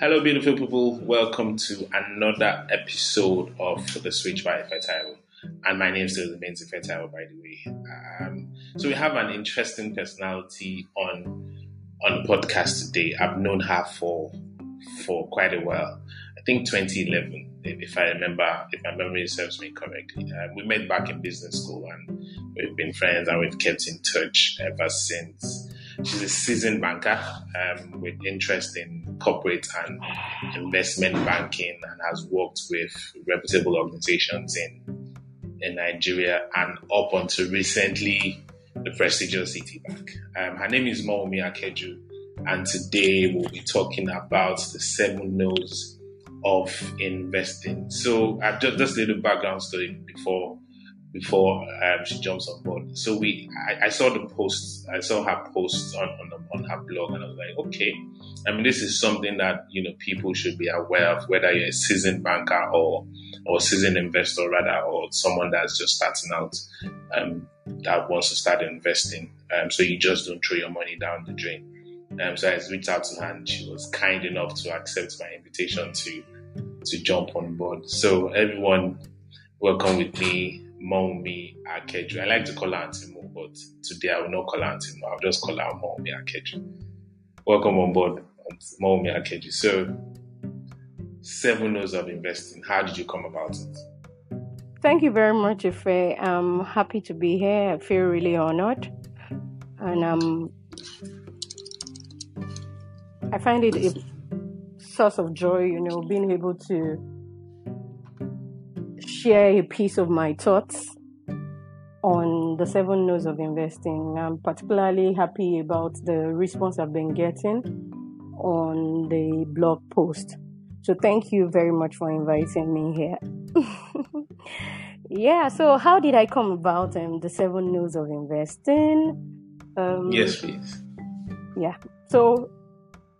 Hello, beautiful people. Welcome to another episode of The Switch by Fertile. And my name is still remains Fertile, by the way. Um, so we have an interesting personality on on podcast today. I've known her for for quite a while. I think 2011, if I remember, if my memory serves me correctly. Uh, we met back in business school and we've been friends and we've kept in touch ever since. She's a seasoned banker um, with interest in corporate and investment banking and has worked with reputable organizations in, in Nigeria and up until recently, the prestigious Citibank. Um, her name is Mowunmi Akeju, and today we'll be talking about the seven no's of investing. So, I've just, just a little background story before before um, she jumps on board. So we, I, I, saw the post, I saw her post on, on, on her blog, and I was like, okay. I mean, this is something that you know people should be aware of, whether you're a seasoned banker or or seasoned investor rather, or someone that's just starting out um, that wants to start investing. Um, so you just don't throw your money down the drain. Um, so I reached out to her, and she was kind enough to accept my invitation to to jump on board. So everyone, welcome with me Mowunmi Akeju. I like to call her Auntie Mo, but today I will not call her Auntie Mo. I'll just call her Mowunmi Akeju. Welcome on board, Mowunmi Akeju. So, seven no's of investing. How did you come about it? Thank you very much, Ife. I'm happy to be here. I feel really honored. And um, I find it a source of joy, you know, being able to share a piece of my thoughts on the seven no's of investing. I'm particularly happy about the response I've been getting on the blog post. So thank you very much for inviting me here. yeah, so how did I come about um, the seven no's of investing? Um, yes, please. Yeah, so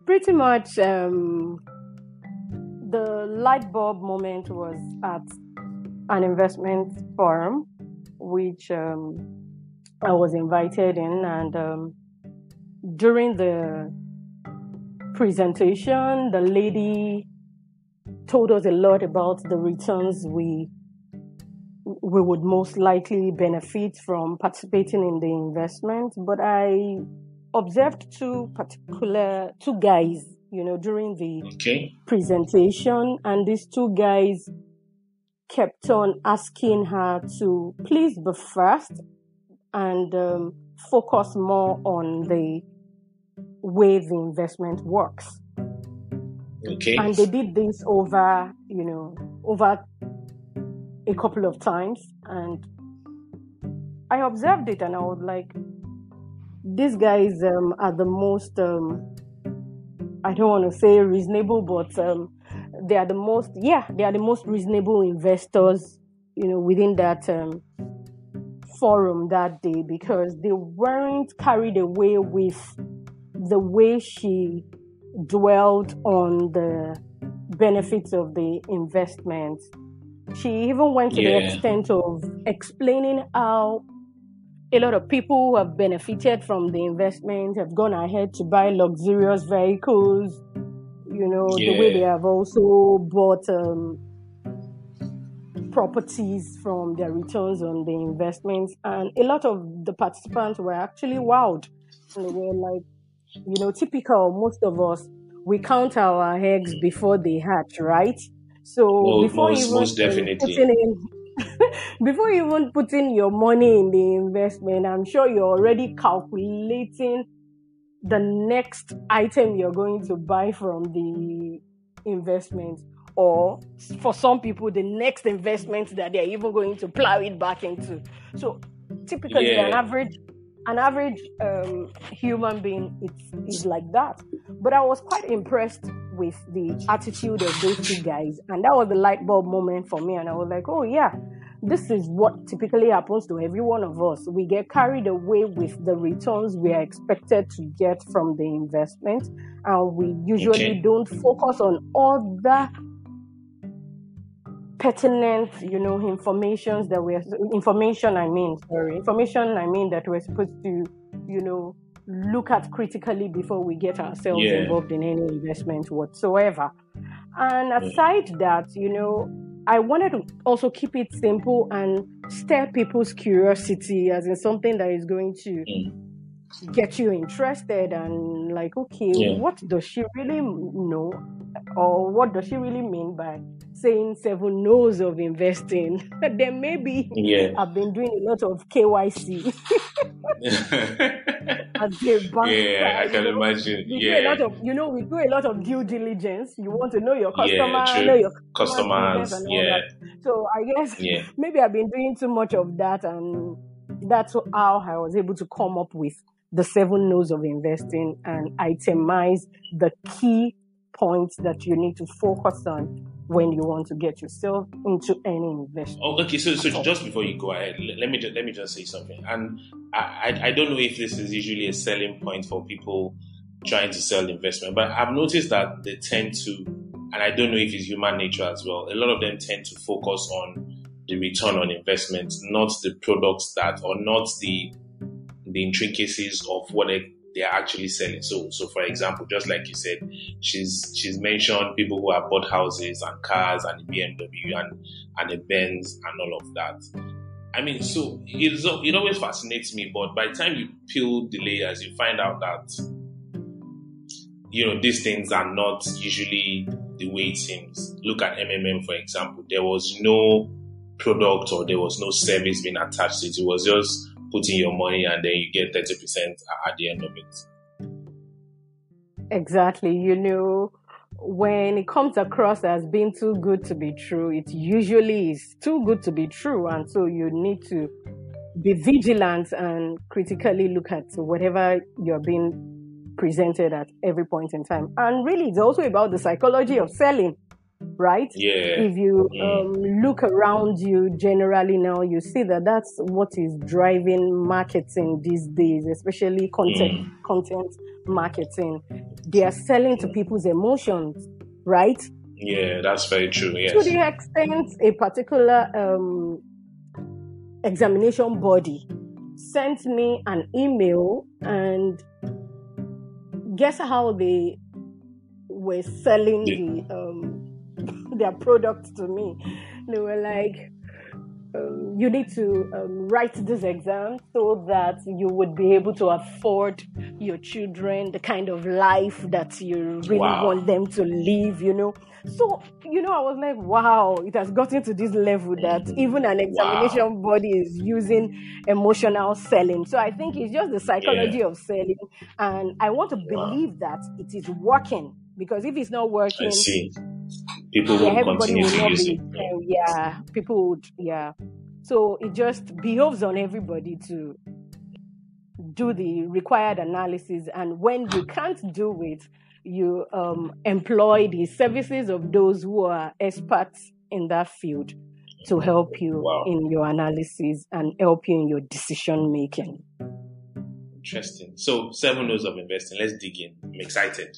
pretty much um, the light bulb moment was at an investment forum, which um, I was invited in, and um, during the presentation, the lady told us a lot about the returns we we would most likely benefit from participating in the investment. But I observed two particular two guys, you know, during the okay. presentation, and these two guys kept on asking her to please be first and um, focus more on the way the investment works. Okay. And they did this over, you know, over a couple of times. And I observed it and I was like, these guys um, are the most, um, I don't want to say reasonable, but um, they are the most yeah they are the most reasonable investors you know within that um, forum that day because they weren't carried away with the way she dwelled on the benefits of the investment she even went to yeah. the extent of explaining how a lot of people who have benefited from the investment have gone ahead to buy luxurious vehicles you know, yeah. the way they have also bought um, properties from their returns on the investments. And a lot of the participants were actually wowed. And they were like, you know, typical, most of us, we count our eggs before they hatch, right? So well, before most, even most definitely. In, before you even putting your money in the investment, I'm sure you're already calculating the next item you're going to buy from the investment or for some people the next investment that they're even going to plow it back into so typically yeah. an average an average um, human being it's is like that but i was quite impressed with the attitude of those two guys and that was the light bulb moment for me and i was like oh yeah this is what typically happens to every one of us. We get carried away with the returns we are expected to get from the investment, and we usually okay. don't focus on other pertinent, you know, informations that we're information. I mean, sorry, information. I mean that we're supposed to, you know, look at critically before we get ourselves Yeah. involved in any investment whatsoever. And aside that, you know, I wanted to also keep it simple and stir people's curiosity as in something that is going to Mm. get you interested and like, okay, Yeah. what does she really know? Or what does she really mean by saying seven no's of investing? then maybe Yeah. I've been doing a lot of KYC as a banker. yeah, I can you imagine. We do a Yeah. lot of, you know, we do a lot of due diligence. You want to know your Yeah, customer, true. know your Customers. all Yeah. that. So I guess Yeah. maybe I've been doing too much of that, and that's how I was able to come up with the seven no's of investing and itemize the key points that you need to focus on when you want to get yourself into any investment. Oh, okay. So, so just before you go ahead, let, me just, let me just say something. And I, I I don't know if this is usually a selling point for people trying to sell investment, but I've noticed that they tend to, and I don't know if it's human nature as well. A lot of them tend to focus on the return on investment, not the products that, or not the the intricacies of what they, they are actually selling. So, so for example, just like you said, she's she's mentioned people who have bought houses and cars and BMW and and a Benz and all of that. I mean, so it's, it always fascinates me, but by the time you peel the layers, you find out that you know these things are not usually the way it seems. Look at MMM, for example. There was no product or there was no service being attached to it. It was just putting your money and then you get 30% at the end of it. Exactly. You know, when it comes across as being too good to be true, it usually is too good to be true. And so you need to be vigilant and critically look at whatever you're being presented at every point in time. And really, it's also about the psychology of selling, right? Yeah. If you Mm. um, look around you generally now, you see that that's what is driving marketing these days, especially content Mm. content marketing. They are selling to people's emotions, right? Yeah, that's very true. To the extent a particular um, examination body sent me an email and guess how they were selling the um, their product to me they were like um, you need to um, write this exam so that you would be able to afford your children the kind of life that you really Wow. want them to live you know so you know i was like wow it has gotten to this level that even an examination body is using emotional selling so i think it's just the psychology of selling and i want to Wow. believe that it is working because if it's not working see. People yeah, will continue will to use it. yeah, people would. Yeah, so it just behoves on everybody to do the required analysis, and when you can't do it, you um, employ the services of those who are experts in that field to help you Wow. in your analysis and help you in your decision making. Interesting. So, seven notes of investing. Let's dig in. I'm excited.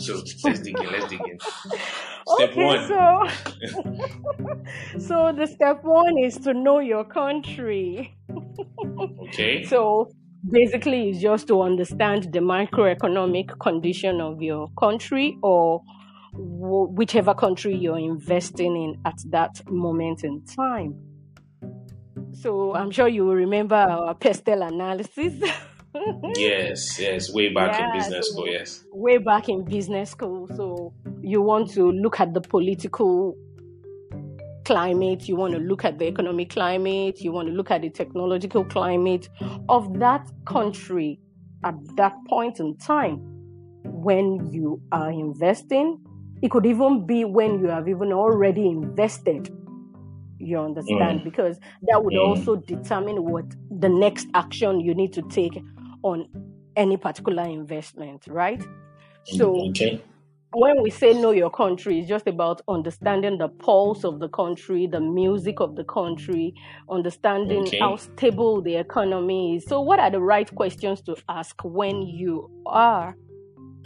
So, let's dig in. Let's dig in. Step okay, one. so so the step one is to know your country. Okay. So basically, it's just to understand the macroeconomic condition of your country or wh- whichever country you're investing in at that moment in time. So I'm sure you will remember our pestle analysis. Yes, yes. Way back in business so- school. Yes. way back in business school. So you want to look at the political climate, you want to look at the economic climate, you want to look at the technological climate of that country at that point in time when you are investing. It could even be when you have even already invested. You understand? Mm. Because that would Mm. also determine what the next action you need to take on any particular investment, right? So okay. When we say know your country, it's just about understanding the pulse of the country, the music of the country, understanding Okay. how stable the economy is. So, what are the right questions to ask when you are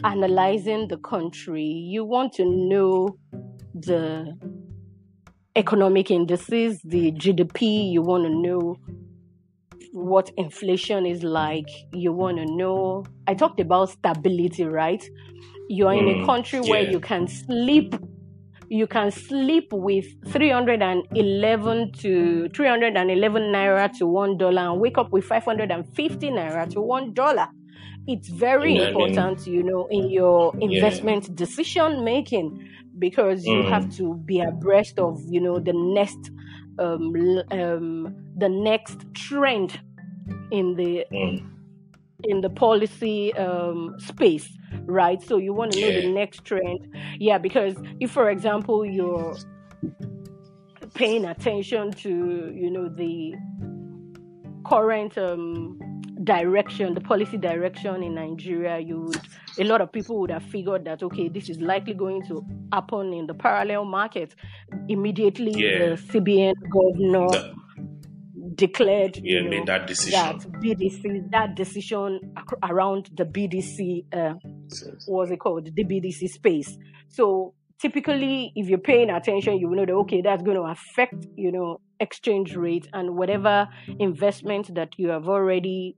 analyzing the country? You want to know the economic indices, the GDP, you want to know what inflation is like. You want to know. I talked about stability, right? You're in a Mm, country where you can sleep. You can sleep with 311 to 311 naira to one dollar and wake up with 550 naira to one dollar. It's very Yeah, I mean- important, you know, in your Yeah. investment decision making because you Mm. have to be abreast of, you know, the next um, um, the next trend in the Mm. In the policy um, space, right? So you want to know the next trend, yeah. Because if, for example, you're paying attention to you know the current um, direction, the policy direction in Nigeria, you would a lot of people would have figured that okay, this is likely going to happen in the parallel market. Immediately, Yeah. the CBN governor declared yeah, you know, made that decision. that BDC that decision around the BDC uh, what's it called the BDC space. So typically, if you're paying attention, you will know that okay, that's going to affect you know exchange rate and whatever investment that you have already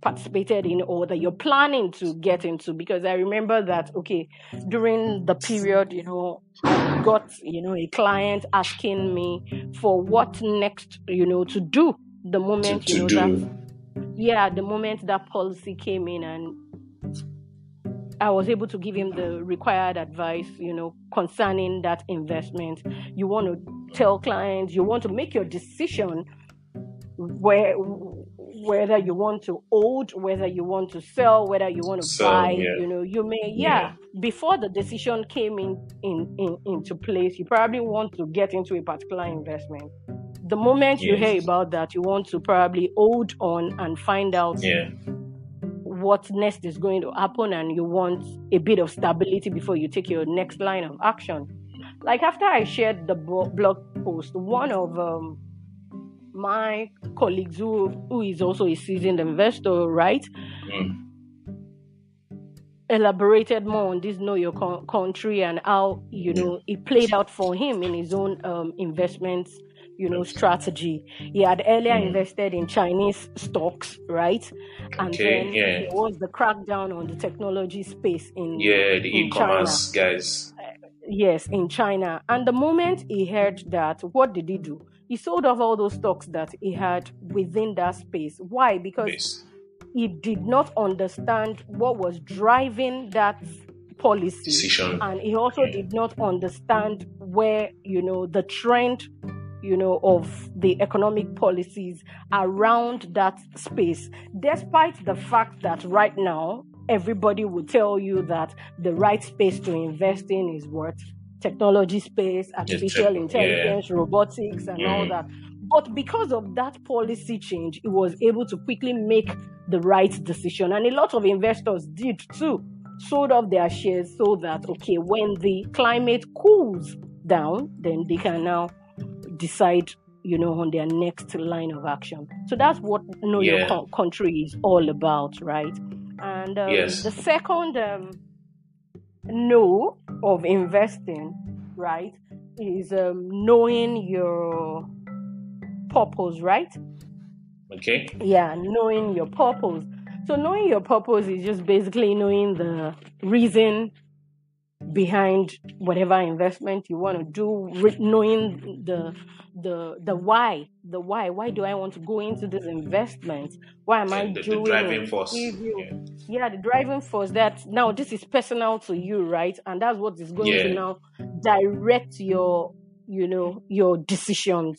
participated in or that you're planning to get into? Because i remember that okay during the period you know i got you know a client asking me for what next you know to do. The moment to you know that yeah the moment that policy came in and I was able to give him the required advice, you know, concerning that investment. You want to tell clients, you want to make your decision where whether you want to hold, whether you want to sell, whether you want to Sell, buy, yeah. you know, you may yeah. Before the decision came in, in, in into place, you probably want to get into a particular investment. The moment you hear about that, you want to probably hold on and find out Yeah. what next is going to happen and you want a bit of stability before you take your next line of action. Like after I shared the blog post, one of um, my colleagues who, who is also a seasoned investor, right, Mm. elaborated more on this know your co- country and how you know it played out for him in his own um, investments you know strategy he had earlier Mm. invested in chinese stocks right and Okay, then yeah. there was the crackdown on the technology space in Yeah, the in e-commerce guys. yes in china and the moment he heard that what did he do he sold off all those stocks that he had within that space why because Base. he did not understand what was driving that policy Decision. and he also did not understand where you know the trend you know of the economic policies around that space despite the fact that right now everybody would tell you that the right space to invest in is what technology space artificial yeah. intelligence robotics and all Mm. that but because of that policy change, he was able to quickly make the right decision. And a lot of investors did too. Sold off their shares so that, okay, when the climate cools down, then they can now decide, you know, on their next line of action. So that's what Know Your Yeah. Co- Country is all about, right? And um, Yes. the second um, know of investing, right, is um, knowing your purpose, right? Okay. Yeah, knowing your purpose. So knowing your purpose is just basically knowing the reason behind whatever investment you want to do, knowing the the the why, the why. Why do I want to go into this investment? Why am I the, the doing driving it? force. Yeah. yeah, the driving force that now this is personal to you, right? And that's what is going Yeah. to now direct your, you know, your decisions,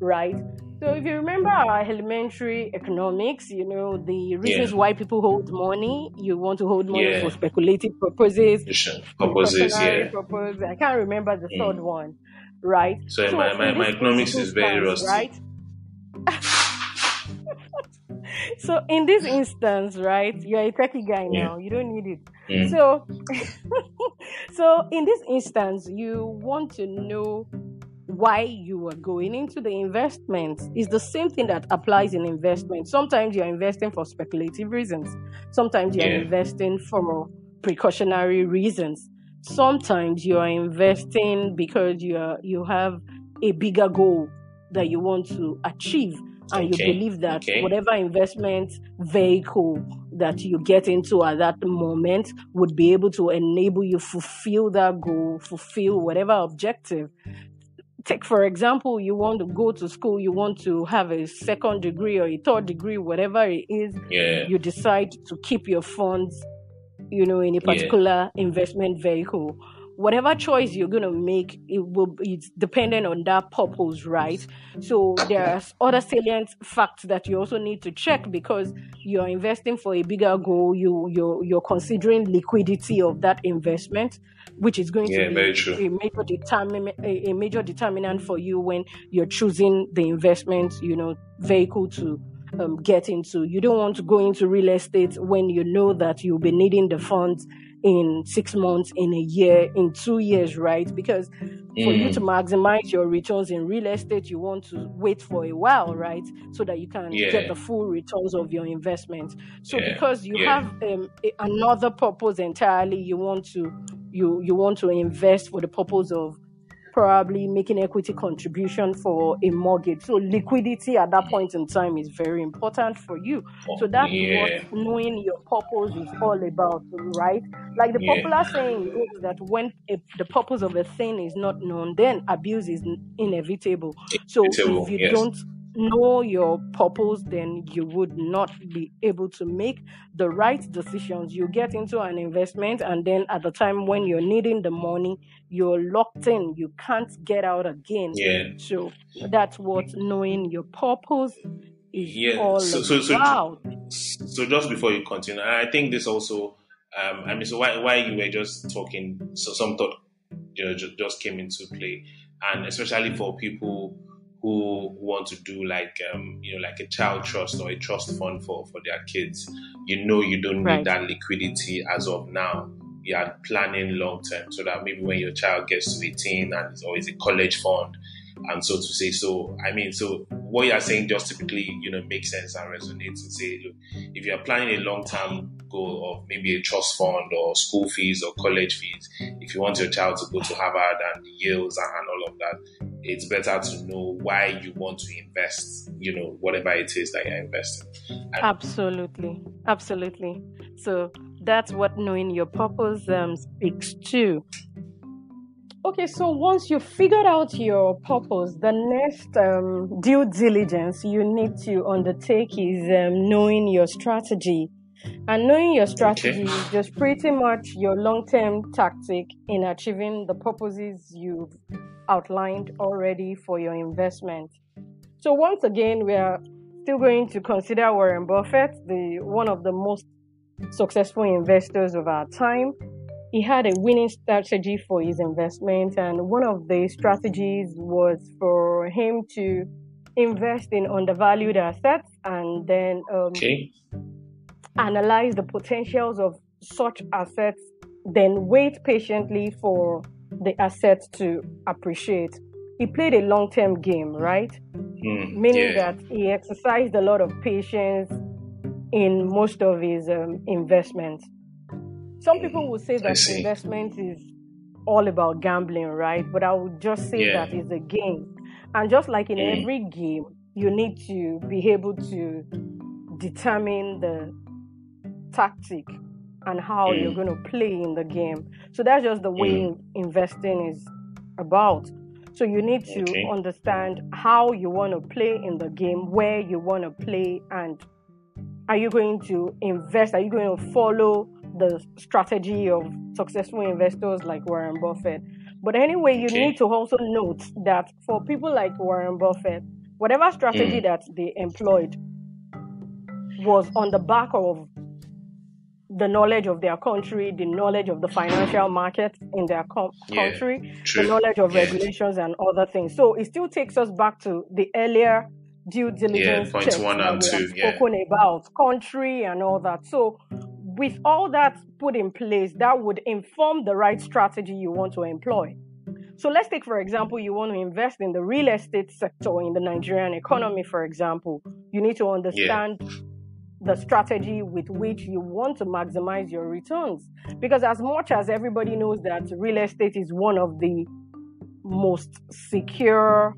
right? So if you remember our elementary economics, you know, the reasons Yeah. why people hold money, you want to hold money Yeah. for speculative purposes, Purposes, yeah. purpose. I can't remember the Mm. third one, right? So my, my, my economics is very rusty. right? so in this instance, right, you're a techie guy Yeah. now. You don't need it. Mm. So, so in this instance, you want to know why you are going into the investment. It's the same thing that applies in investment. Sometimes you're investing for speculative reasons. Sometimes you're Yeah. investing for precautionary reasons. Sometimes you are investing because you are you have a bigger goal that you want to achieve. and Okay. you believe that Okay. whatever investment vehicle that you get into at that moment would be able to enable you fulfill that goal, fulfill whatever objective. Take for example, you want to go to school, you want to have a second degree or a third degree, whatever it is, Yeah. you decide to keep your funds, you know, in a Yeah. particular investment vehicle. Whatever choice you're going to make, it will it's dependent on that purpose, right? So there's other salient facts that you also need to check because you're investing for a bigger goal. You you're you're considering liquidity of that investment, which is going Yeah, to be a major determinant a major determinant for you when you're choosing the investment you know vehicle to um, get into you don't want to go into real estate when you know that you'll be needing the funds in six months in a year in two years right because for you Mm. to maximize your returns in real estate you want to wait for a while right so that you can Yeah. get the full returns of your investment so Yeah, because you yeah. have um, a- another purpose entirely you want to you you want to invest for the purpose of probably making equity contribution for a mortgage so liquidity at that point in time is very important for you so oh, that's yeah. what knowing your purpose is all about right like the Yeah. popular saying goes that when a, the purpose of a thing is not known then abuse is inevitable so if you yes. don't know your purpose, then you would not be able to make the right decisions. You get into an investment, and then at the time when you're needing the money, you're locked in. You can't get out again. Yeah. So that's what knowing your purpose is Yeah. all So, so, so, about. so just before you continue, I think this also, um, I mean, so why, why you were just talking, so some thought, you know, just, just came into play, and especially for people who want to do like, um, you know, like a child trust or a trust fund for for their kids. You know, you don't need that liquidity as of now. You are planning long term, so that maybe when your child gets to 18 and it's always a college fund, and so to say. So, I mean, so what you are saying just typically, you know, makes sense and resonates and say, look, if you are planning a long term goal of maybe a trust fund or school fees or college fees, if you want your child to go to Harvard and Yale's and, and all of that, it's better to know why you want to invest, you know, whatever it is that you're investing. Absolutely, absolutely. So that's what knowing your purpose um, speaks to. Okay, so once you figured out your purpose, the next um, due diligence you need to undertake is um, knowing your strategy. And knowing your strategy Okay. is just pretty much your long term tactic in achieving the purposes you've outlined already for your investment. So, once again, we are still going to consider Warren Buffett, the one of the most successful investors of our time. He had a winning strategy for his investment, and one of the strategies was for him to invest in undervalued assets and then um, Okay. Analyze the potentials of such assets, then wait patiently for the assets to appreciate. He played a long term game, right? Mm, meaning yeah. that he exercised a lot of patience in most of his um, investments. Some people will say that investment is all about gambling, right? But I would just say Yeah. that it's a game. And just like in Mm. every game, you need to be able to determine the tactic and how Mm. you're going to play in the game. So that's just the way Mm. investing is about. So you need to Okay. understand how you want to play in the game, where you want to play, and are you going to invest? Are you going to follow the strategy of successful investors like Warren Buffett? But anyway, you Okay. need to also note that for people like Warren Buffett, whatever strategy Mm. that they employed was on the back of the knowledge of their country, the knowledge of the financial market in their com- Yeah, country, true. the knowledge of Yeah. regulations and other things. So it still takes us back to the earlier due diligence point checks one that and two, yeah. spoken about, country and all that. So with all that put in place, that would inform the right strategy you want to employ. So let's take, for example, you want to invest in the real estate sector in the Nigerian economy, for example. You need to understand the strategy with which you want to maximize your returns. Because as much as everybody knows that real estate is one of the most secure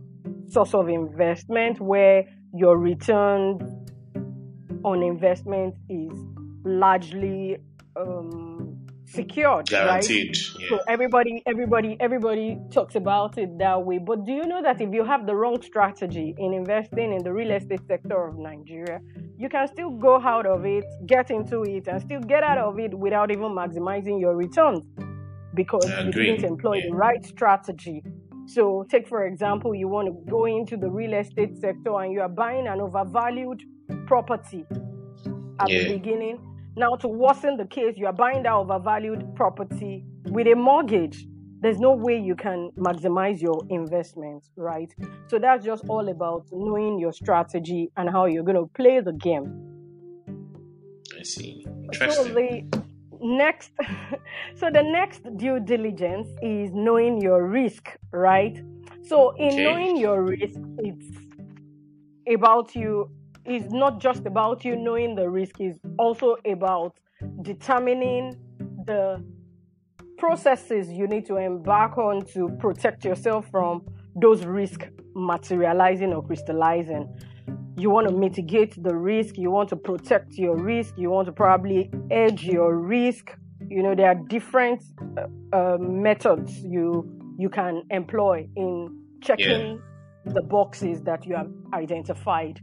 source of investment where your return on investment is largely um, secured, guaranteed. Right? Yeah. So everybody, everybody, everybody talks about it that way. But do you know that if you have the wrong strategy in investing in the real estate sector of Nigeria, you can still go out of it, get into it, and still get out of it without even maximizing your returns because you didn't employ yeah. the right strategy. So, take for example, you want to go into the real estate sector and you are buying an overvalued property at yeah. the beginning now, to worsen the case, you are buying that overvalued property with a mortgage. There's no way you can maximize your investment, right? So that's just all about knowing your strategy and how you're going to play the game. I see. Interesting. So the next, so the next due diligence is knowing your risk, right? So in okay. knowing your risk, it's about you is not just about you knowing the risk, is also about determining the processes you need to embark on to protect yourself from those risks materializing or crystallizing. You want to mitigate the risk, you want to protect your risk, you want to probably edge your risk. You know, there are different uh, uh, methods you you can employ in checking yeah. the boxes that you have identified.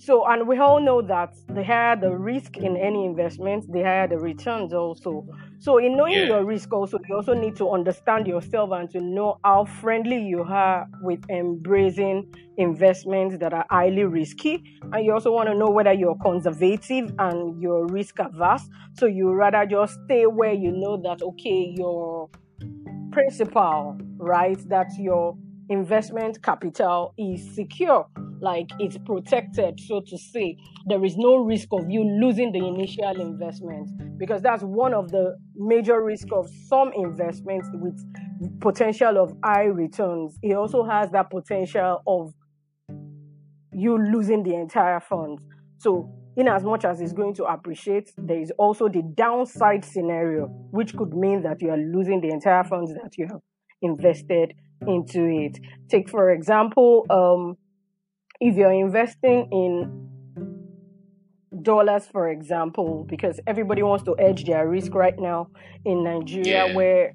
So, and we all know that the higher the risk in any investment, the higher the returns also. So, in knowing yeah. your risk, also, you also need to understand yourself and to know how friendly you are with embracing investments that are highly risky. And you also want to know whether you're conservative and you're risk averse. So, you rather just stay where you know that, okay, your principal, right, that your investment capital is secure like it's protected, so to say. There is no risk of you losing the initial investment because that's one of the major risks of some investments with potential of high returns. It also has that potential of you losing the entire fund. So, in as much as it's going to appreciate, there is also the downside scenario, which could mean that you are losing the entire funds that you have invested into it. Take, for example, um, if you're investing in dollars, for example, because everybody wants to edge their risk right now in Nigeria, yeah. where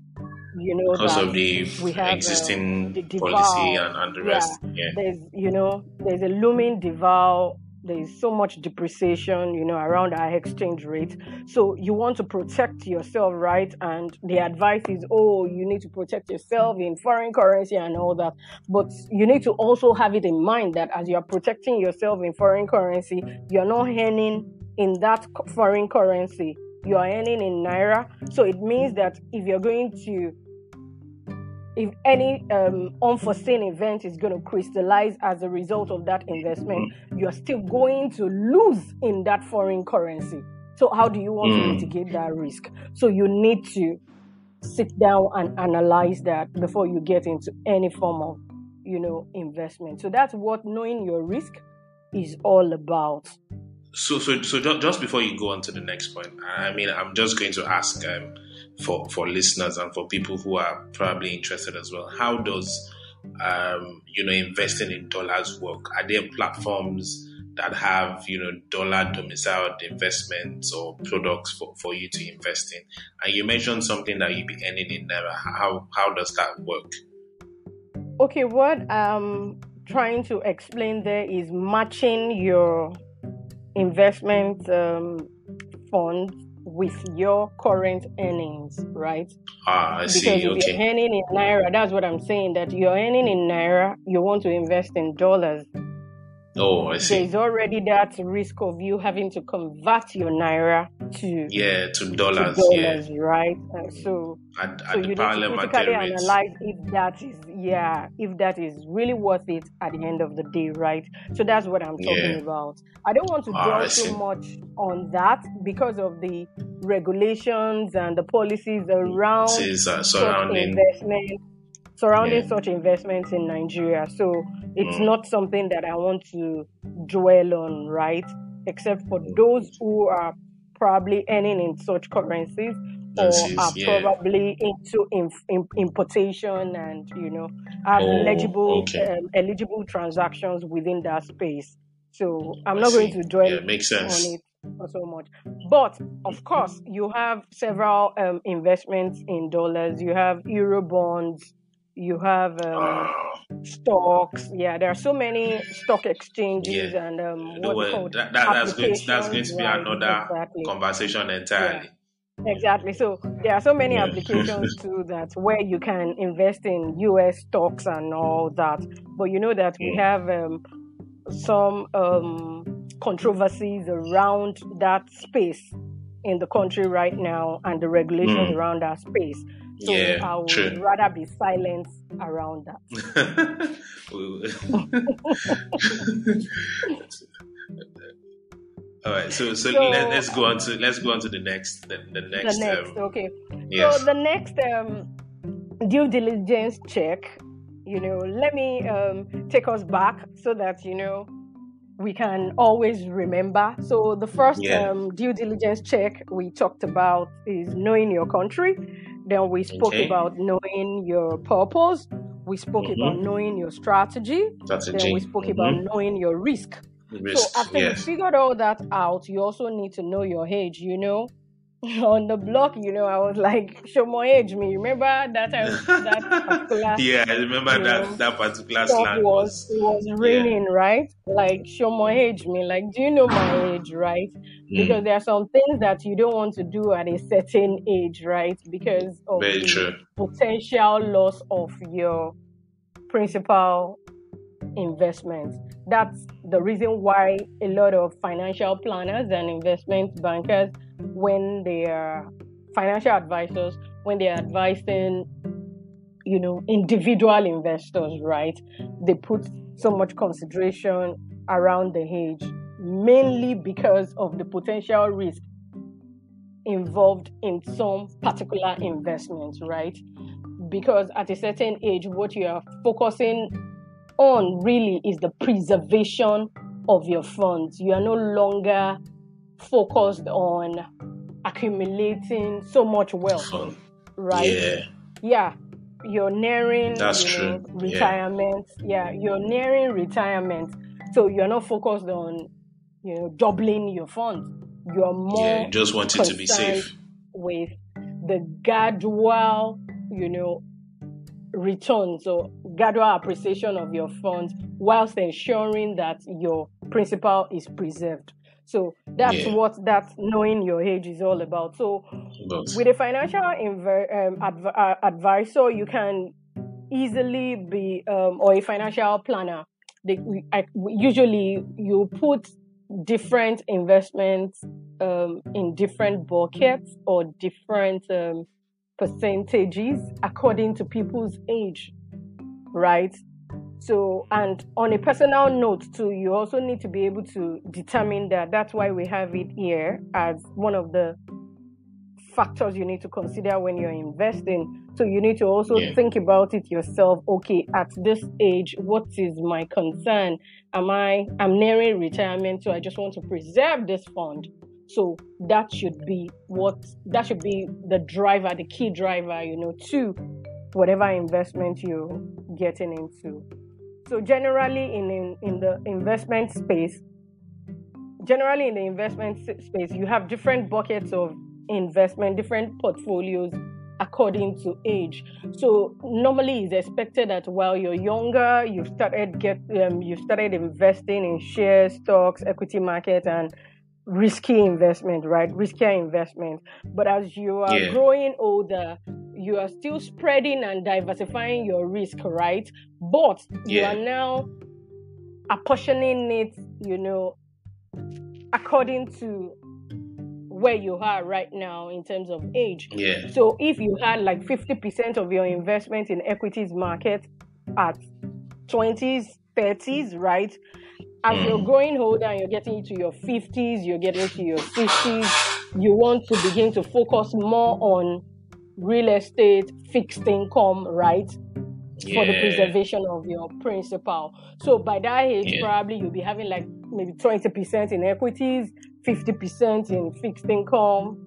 you know because of the we have, existing uh, the policy and, and the rest. Yeah. yeah. There's you know there's a looming deval there's so much depreciation, you know, around our exchange rate. So you want to protect yourself, right? And the advice is, oh, you need to protect yourself in foreign currency and all that. But you need to also have it in mind that as you are protecting yourself in foreign currency, you're not earning in that foreign currency. You are earning in naira. So it means that if you're going to if any um, unforeseen event is going to crystallize as a result of that investment, mm. you're still going to lose in that foreign currency. So, how do you want mm. to mitigate that risk? So, you need to sit down and analyze that before you get into any form of, you know, investment. So, that's what knowing your risk is all about. So, so, so just before you go on to the next point, I mean, I'm just going to ask. Um, for for listeners and for people who are probably interested as well. How does um, you know investing in dollars work? Are there platforms that have you know dollar domiciled investments or products for, for you to invest in? And you mentioned something that you'd be earning in naira. How how does that work? Okay, what I'm trying to explain there is matching your investment um, funds with your current earnings, right? Ah, I because see. Because if you're earning in naira, that's what I'm saying. That you're earning in naira, you want to invest in dollars. Oh, I see. There's already that risk of you having to convert your naira to yeah to dollars, to dollars yeah. right? Uh, so at, so you need to critically analyze if that is yeah if that is really worth it at the end of the day, right? So that's what I'm talking yeah. about. I don't want to ah, dwell too much on that because of the regulations and the policies around uh, surrounding investment surrounding yeah. such investments in Nigeria. So it's mm. not something that I want to dwell on, right? Except for those who are probably earning in such currencies or is, are yeah. probably into in, in, importation and you know have oh, eligible okay. um, eligible transactions within that space. So I'm I not going see. to dwell Yeah, makes sense. on it so much. But of course, you have several um, investments in dollars. You have euro bonds. You have um, Ah, stocks. Yeah, there are so many stock exchanges yeah. and um, what they what? call That, that, that's going to, that's going to be right? another Exactly. conversation Yeah. entirely. Exactly. So there are so many Yeah. applications too that where you can invest in US stocks and all that. But you know that we have um, some um, controversies around that space in the country right now and the regulations Mm. around that space. So Yeah, I would true. rather be silent around that. All right, so so So let, let's go on to let's go on to the next the, the the next next, um, okay. yes So the next um, due diligence check, you know, let me um, take us back so that you know we can always remember. So the first yeah um, due diligence check we talked about is knowing your country. Then we spoke okay about knowing your purpose. We spoke about mm-hmm. knowing your strategy. Then we spoke about mm-hmm. knowing your risk. So risks after you yes figured all that out, you also need to know your age, you know. On the block, you know, I was like, show my age me. Remember that time that particular, yeah I remember that know, that particular slang was was it was yeah raining, right? Like show my age me. Like, do you know my age, right? Because mm, there are some things that you don't want to do at a certain age, right? Because of very the true potential loss of your principal investment. That's the reason why a lot of financial planners and investment bankers, when they are financial advisors, when they are advising, you know, individual investors, right, they put so much consideration around the age, mainly because of the potential risk involved in some particular investments, right? Because at a certain age, what you are focusing on really is the preservation of your funds. You are no longer focused on accumulating so much wealth, right? yeah Yeah, you're nearing, that's you know, true yeah retirement. Yeah, you're nearing retirement. So you're not focused on, you know, doubling your funds. You're yeah you just want it to be safe with the gradual, you know, returns or gradual appreciation of your funds whilst ensuring that your principal is preserved. So that's yeah what that knowing your age is all about. So but with a financial inver- um, adv- uh, advisor, you can easily be, um, or a financial planner. They, I, usually, you put different investments um, in different buckets or different um, percentages according to people's age, right? So, and on a personal note too, you also need to be able to determine that. That's why we have it here as one of the factors you need to consider when you're investing. So you need to also yeah think about it yourself. Okay, at this age, what is my concern? Am I I'm nearing retirement, so I just want to preserve this fund. So that should be what that should be the driver, the key driver, you know, to whatever investment you're getting into. So generally in in, in the investment space, generally in the investment space, you have different buckets of investment, different portfolios according to age. So normally it's expected that while you're younger, you've started get um, you've started investing in shares, stocks, equity market, and risky investment, right? Riskier investment. But as you are yeah growing older, you are still spreading and diversifying your risk, right? But you are now apportioning it, you know, according to where you are right now in terms of age. yeah So if you had like 50% of your investment in equities market at 20s, 30s, right? As you're mm, growing older and you're getting into your 50s, you're getting into your 60s, you want to begin to focus more on real estate, fixed income, right? For the preservation of your principal. So by that age, yeah probably you'll be having like maybe 20% in equities, 50% in fixed income,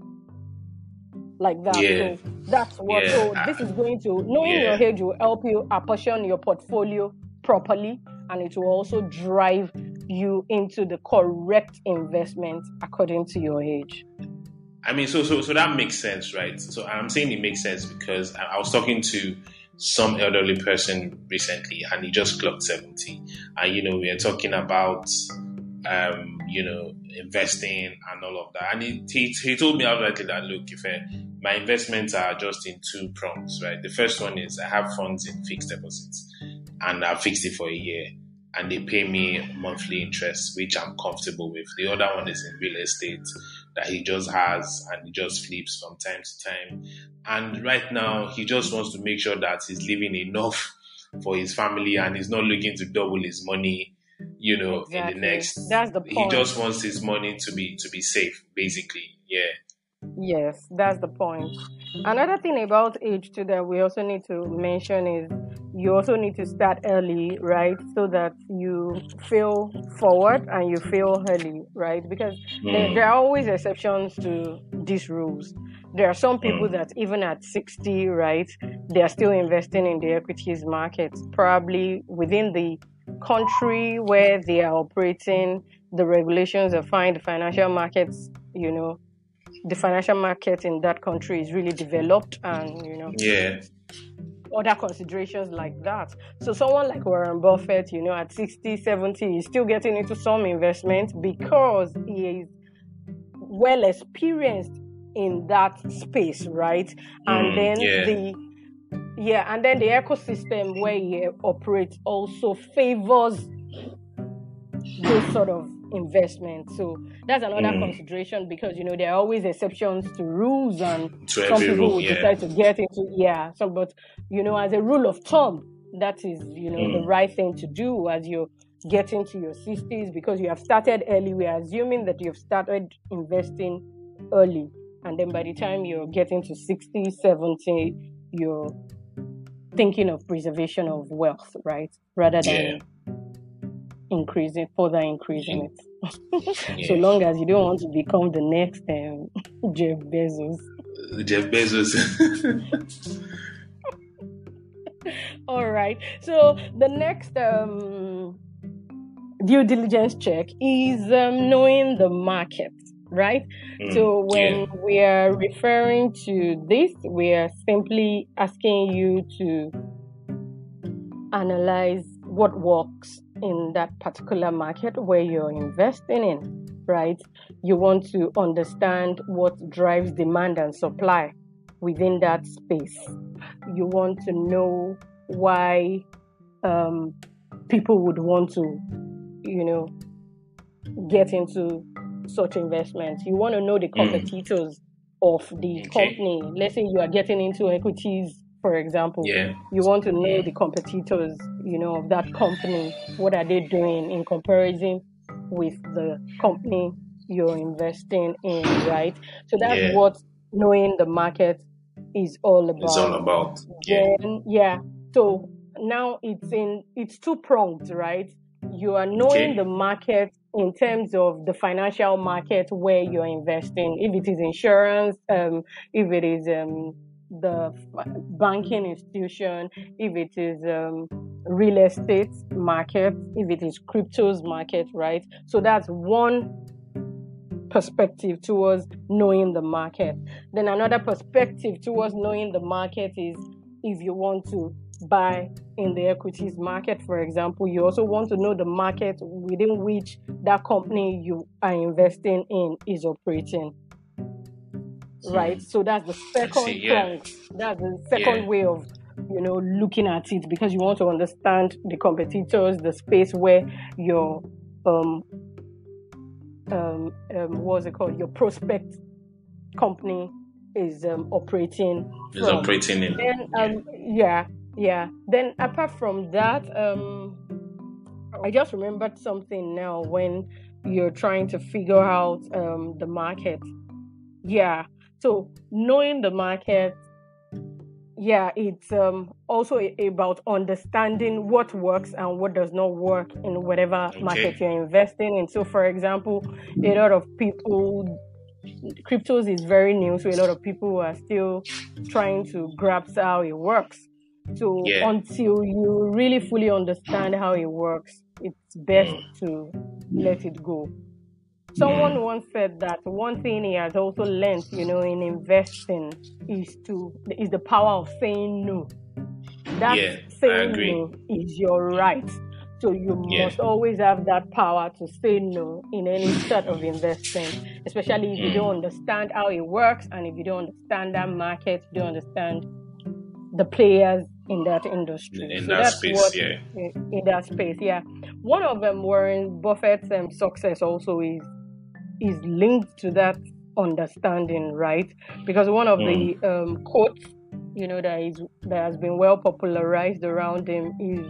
like that. yeah So that's what. yeah So this is going to knowing your yeah age will help you apportion your portfolio properly, and it will also drive you into the correct investment according to your age. I mean, so so so that makes sense, right? So I'm saying it makes sense because I, I was talking to some elderly person recently, and he just clocked seventy, and you know we are talking about, um, you know, investing and all of that, and he he, he told me outrightly that look, if I, my investments are just in two prongs, right? The first one is I have funds in fixed deposits, and I fixed it for a year and they pay me monthly interest, which I'm comfortable with. The other one is in real estate that he just has and he just flips from time to time. And right now, he just wants to make sure that he's living enough for his family and he's not looking to double his money, you know, exactly. in the next. That's the point. He just wants his money to be to be safe, basically. Yeah. Yes, that's the point. Another thing about age too that we also need to mention is you also need to start early, right? So that you feel forward and you feel early, right? Because mm. there, there, are always exceptions to these rules. There are some people mm. that even at 60, right, they are still investing in the equities market, probably within the country where they are operating. The regulations are fine, the financial markets, you know, the financial market in that country is really developed and you know yeah other considerations like that so someone like warren buffett you know at 60 70 is still getting into some investment because he is well experienced in that space right and mm, then yeah. the yeah and then the ecosystem where you operate also favors those sort of investment. So that's another mm. consideration because you know there are always exceptions to rules, and to some people rule, will yeah. decide to get into yeah. So, but you know, as a rule of thumb, that is you know mm. the right thing to do as you get into your 60s because you have started early. We are assuming that you've started investing early, and then by the time you're getting to 60, 70, you're thinking of preservation of wealth, right? Rather than yeah increasing, further increasing it. so long as you don't want to become the next um, Jeff Bezos. Jeff Bezos. All right. So the next um, due diligence check is um, knowing the market, right? Mm, so when yeah. we are referring to this, we are simply asking you to analyze what works in that particular market where you're investing in, right? You want to understand what drives demand and supply within that space. You want to know why um, people would want to, you know, get into such investments. You want to know the hmm. competitors mm. of the okay. company. Let's say you are getting into equities for example. Yeah. You want to know the competitors, you know, of that company. What are they doing in comparison with the company you're investing in, right? So that's yeah. what knowing the market is all about. It's all about. Yeah. Then, yeah. So now it's in it's two pronged, right? You are knowing okay. the market in terms of the financial market where you're investing. If it is insurance, um, if it is um, the banking institution, if it is um, real estate market, if it is cryptos market, right? So that's one perspective towards knowing the market. Then another perspective towards knowing the market is if you want to buy in the equities market, for example, you also want to know the market within which that company you are investing in is operating right? So that's the second see, yeah. That's the second yeah. way of you know looking at it because you want to understand the competitors, the space where your um um, um what's it called? Your prospect company is um, operating. Is from. operating in. Then um yeah. yeah, yeah. Then apart from that, um I just remembered something now when you're trying to figure out um the market. Yeah. So knowing the market, yeah, it's um, also about understanding what works and what does not work in whatever okay. market you're investing in. So, for example, a lot of people cryptos is very new, so a lot of people are still trying to grasp how it works. So yeah. until you really fully understand how it works, it's best to let it go. Someone once said that one thing he has also learned, you know, in investing is to is the power of saying no. That Yeah, saying no is your right. So you Yeah. must always have that power to say no in any sort of investing, especially if you Mm. don't understand how it works and if you don't understand that market, you don't understand the players in that industry. In So that space, what yeah. in, in that space, yeah. One of them, Warren Buffett's um, success also is is linked to that understanding, right? Because one of the um, quotes, you know, that is that has been well popularized around him is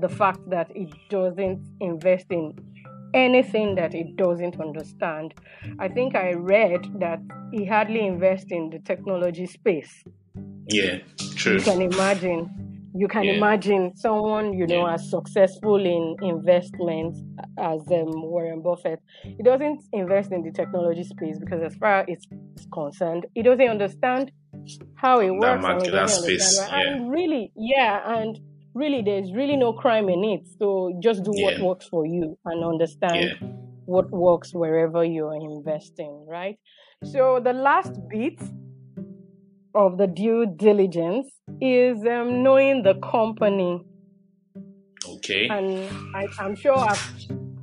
the fact that it doesn't invest in anything that it doesn't understand. I think I read that he hardly invests in the technology space. Yeah, true. You can imagine. You can Yeah. imagine someone you know Yeah. as successful in investments as um, Warren Buffett. He doesn't invest in the technology space because, as far as it's concerned, he doesn't understand how it works and market, that space, why- And really, yeah, and really, there's really no crime in it. So just do what works for you and understand Yeah. what works wherever you're investing, right? So the last bit of the due diligence is um, knowing the company, Okay. and I, I'm sure I've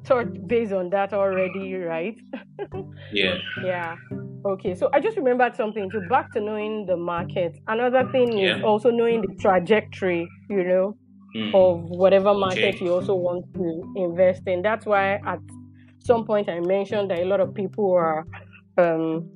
thought based on that already, right? Yeah. yeah. Okay, so I just remembered something. So back to knowing the market. Another thing is also knowing the trajectory, you know, Mm. of whatever market Okay. you also want to invest in. That's why at some point I mentioned that a lot of people are um,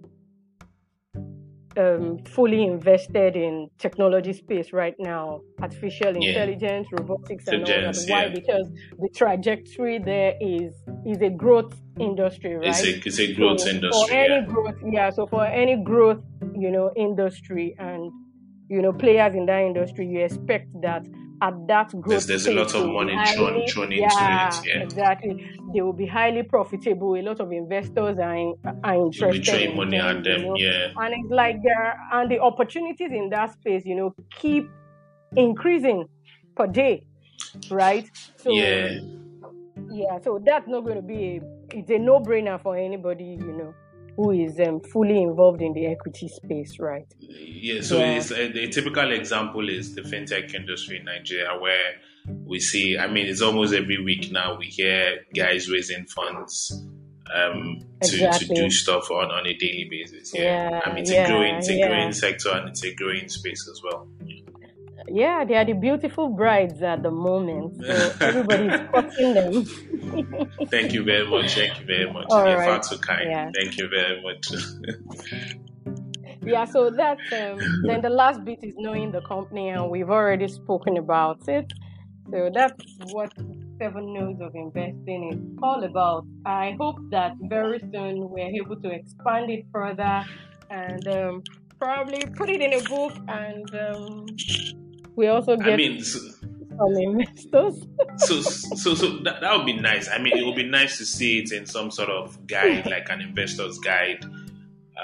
um, fully invested in technology space right now, artificial Yeah. intelligence, robotics, and all that. Why? yeah. Because the trajectory there is is a growth industry, right? It's a it's a growth So industry. For any Yeah. growth, yeah. So for any growth, you know, industry and you know players in that industry, you expect that at that growth, There's- there's a lot of money thrown- highly- into yeah, it, yeah. exactly. They will be highly profitable. A lot of investors are in, are interested in money them, at you know. Yeah. And it's like there and the opportunities in that space, you know, keep increasing per day, right? So Yeah. yeah, so that's not going to be a it's a no-brainer for anybody, you know, who is um, fully involved in the equity space, right? Yeah, so Yeah. it's a, a typical example is the fintech industry in Nigeria, where we see. I mean, it's almost every week now we hear guys raising funds um, to, to do stuff on, on a daily basis. Yeah, Yeah, I mean, it's yeah, a growing, it's a growing sector and it's a growing space as well. Yeah, they are the beautiful brides at the moment, so everybody's cutting them. Thank you very much. Thank you very much. All You're far too kind. Yeah. Thank you very much. Yeah, so that's um, then the last bit is knowing the company, and we've already spoken about it. So that's what Seven Knows of Investing is all about. I hope that very soon we're able to expand it further and um, probably put it in a book, and um, we also get I mean, so, some investors. so so so that, that would be nice. I mean, it would be nice to see it in some sort of guide, like an investor's guide.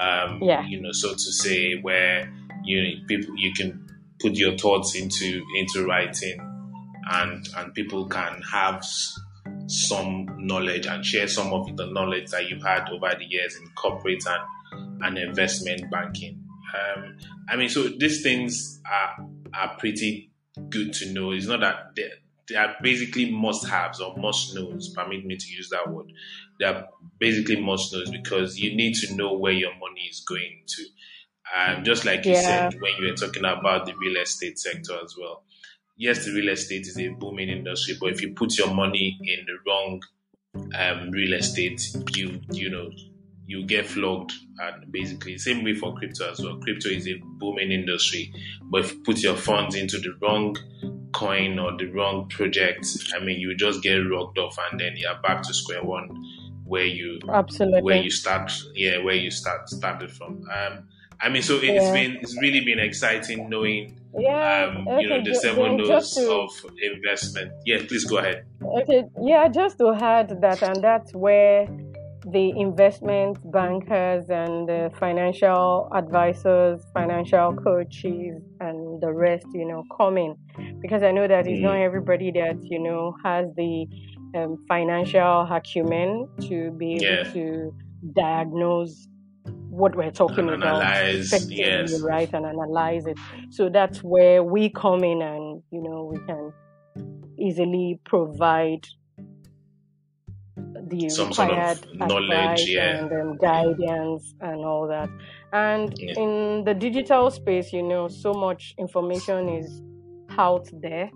Um, Yeah. You know, so to say, where you people you can put your thoughts into into writing, and and people can have some knowledge and share some of the knowledge that you've had over the years in corporate and and investment banking. Um, I mean, so these things are are pretty good to know. It's not that they, they are basically must haves or must knows. Permit me to use that word. They are basically must knows because you need to know where your money is going to. Um, just like you Yeah. said when you were talking about the real estate sector as well. Yes, the real estate is a booming industry, but if you put your money in the wrong um, real estate, you you know you get flogged. And basically, same way for crypto as well. Crypto is a booming industry, but if you put your funds into the wrong coin or the wrong project, I mean, you just get rocked off, and then you're back to square one, where you Absolutely. where you start, yeah, where you start started from. Um, I mean, so it's Yeah. been it's really been exciting knowing, yeah, um, okay, you know, the seven nodes to- of investment. Yeah, please go ahead. Okay, yeah, just to add that, and that's where the investment bankers and the financial advisors, financial coaches, and the rest, you know, come in. Because I know that it's not Mm. everybody that, you know, has the um, financial acumen to be able Yeah. to diagnose what we're talking And about analyze, yes. right, and analyze it. So that's where we come in, and you know, we can easily provide the Some sort of knowledge, yeah. and um, guidance and all that. And Yeah. in the digital space, you know, so much information is out there,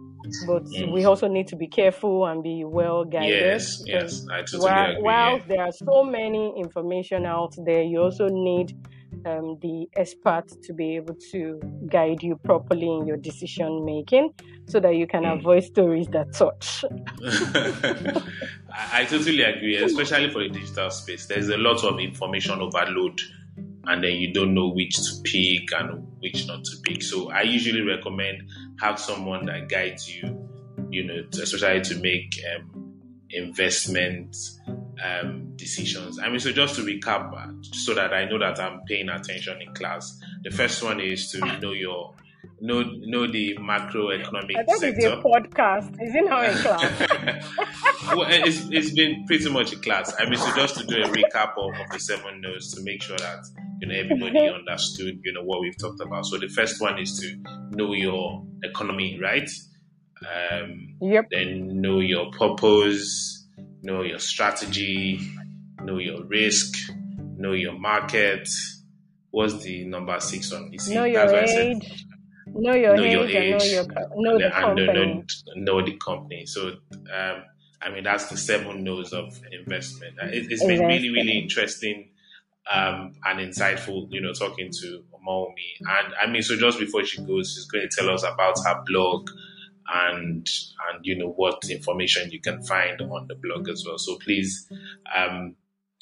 but Mm. we also need to be careful and be well guided. Yes, yes, I totally while, agree. while yeah. there are so many information out there, you also need um, the expert to be able to guide you properly in your decision making so that you can Mm. avoid stories that touch. I, totally agree, especially for the digital space. There's a lot of information overload, and then you don't know which to pick and which not to pick. So I usually recommend have someone that guides you, you know, to- especially to make um, investment um, decisions. I mean, so just to recap, uh, so that I know that I'm paying attention in class. The first one is to know your know know the macroeconomic I thought it's a podcast. Is it now in class? well, it's, it's been pretty much a class. I mean, so just to do a recap of, of the seven notes to make sure that you know everybody understood, you know, what we've talked about. So the first one is to know your economy, right? Um, yep. then know your purpose, know your strategy, know your risk, know your market. What's the number six one? See, Know that's your why I said age. Know your know your age, know your know the and company. know, know the company. So, um, I mean, that's the seven no's of investment. Uh, It, it's been really, really interesting um, and insightful, you know, talking to Mowunmi. And I mean, so just before she goes, she's going to tell us about her blog and and you know what information you can find on the blog as well. So please, um,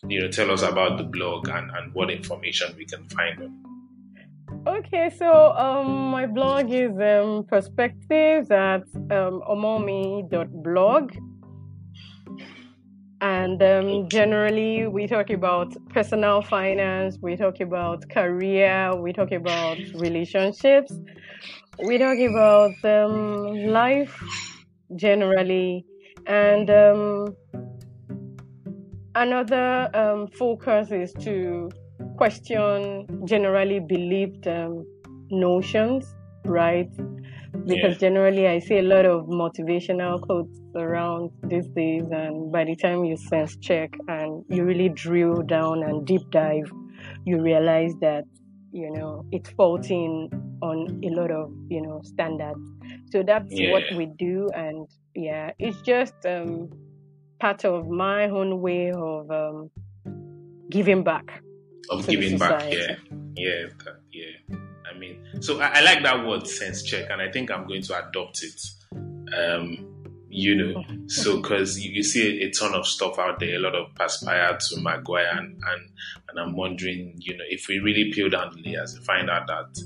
you know, tell us about the blog and, and what information we can find on. Okay, so um, my blog is um, perspectives at um, omomi.blog. And um, generally, we talk about personal finance, we talk about career, we talk about relationships, we talk about um, life generally. And um, another um, focus is to question generally believed um, notions, right? Because Yeah. generally I see a lot of motivational quotes around these days, and by the time you sense check and you really drill down and deep dive, you realize that you know it's faulting on a lot of you know standards. So that's what we do, and yeah, it's just um, part of my own way of um, giving back. of giving back. Yeah, yeah, that- yeah. I mean, so I, I like that word sense check, and I think I'm going to adopt it. Um, you know, so because you, you see a, a ton of stuff out there, a lot of Perspire to Maguire, and, and and I'm wondering, you know, if we really peel down the layers and find out that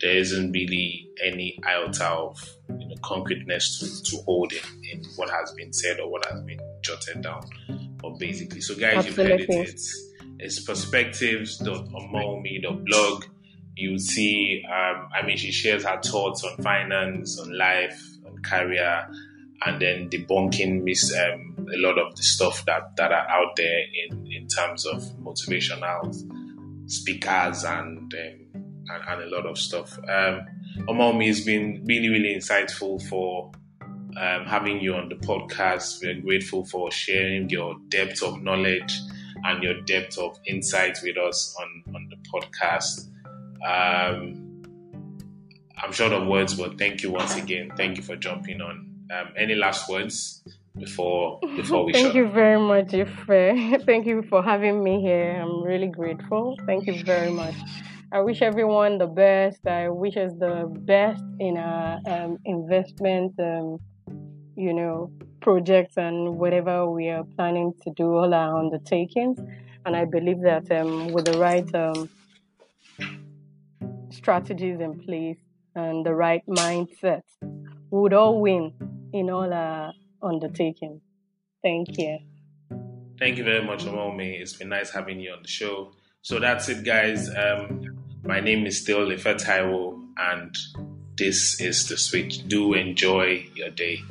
there isn't really any iota of you know concreteness to, to hold in, in what has been said or what has been jotted down, or basically. So, guys, you've heard it. Absolutely. It's it's perspectives.omomi.blog. You see, um, I mean, she shares her thoughts on finance, on life, on career, and then debunking mis- um, a lot of the stuff that, that are out there in, in terms of motivational speakers and, um, and, and a lot of stuff. Um, has been really, really insightful for um, having you on the podcast. We're grateful for sharing your depth of knowledge and your depth of insight with us on, on the podcast. Um, I'm short of words, but thank you once again. Thank you for jumping on. Um, any last words before before we Thank shut? you very much, Ife. Thank you for having me here. I'm really grateful. Thank you very much. I wish everyone the best. I wish us the best in our um, investment, um, you know, projects and whatever we are planning to do, all our undertakings. And I believe that um, with the right um, strategies in place and the right mindset, we would all win in all our undertakings. Thank you. Thank you very much, Omomi. It's been nice having you on the show. So that's it, guys. Um, my name is still Ife Taiwo, and this is The Switch. Do enjoy your day.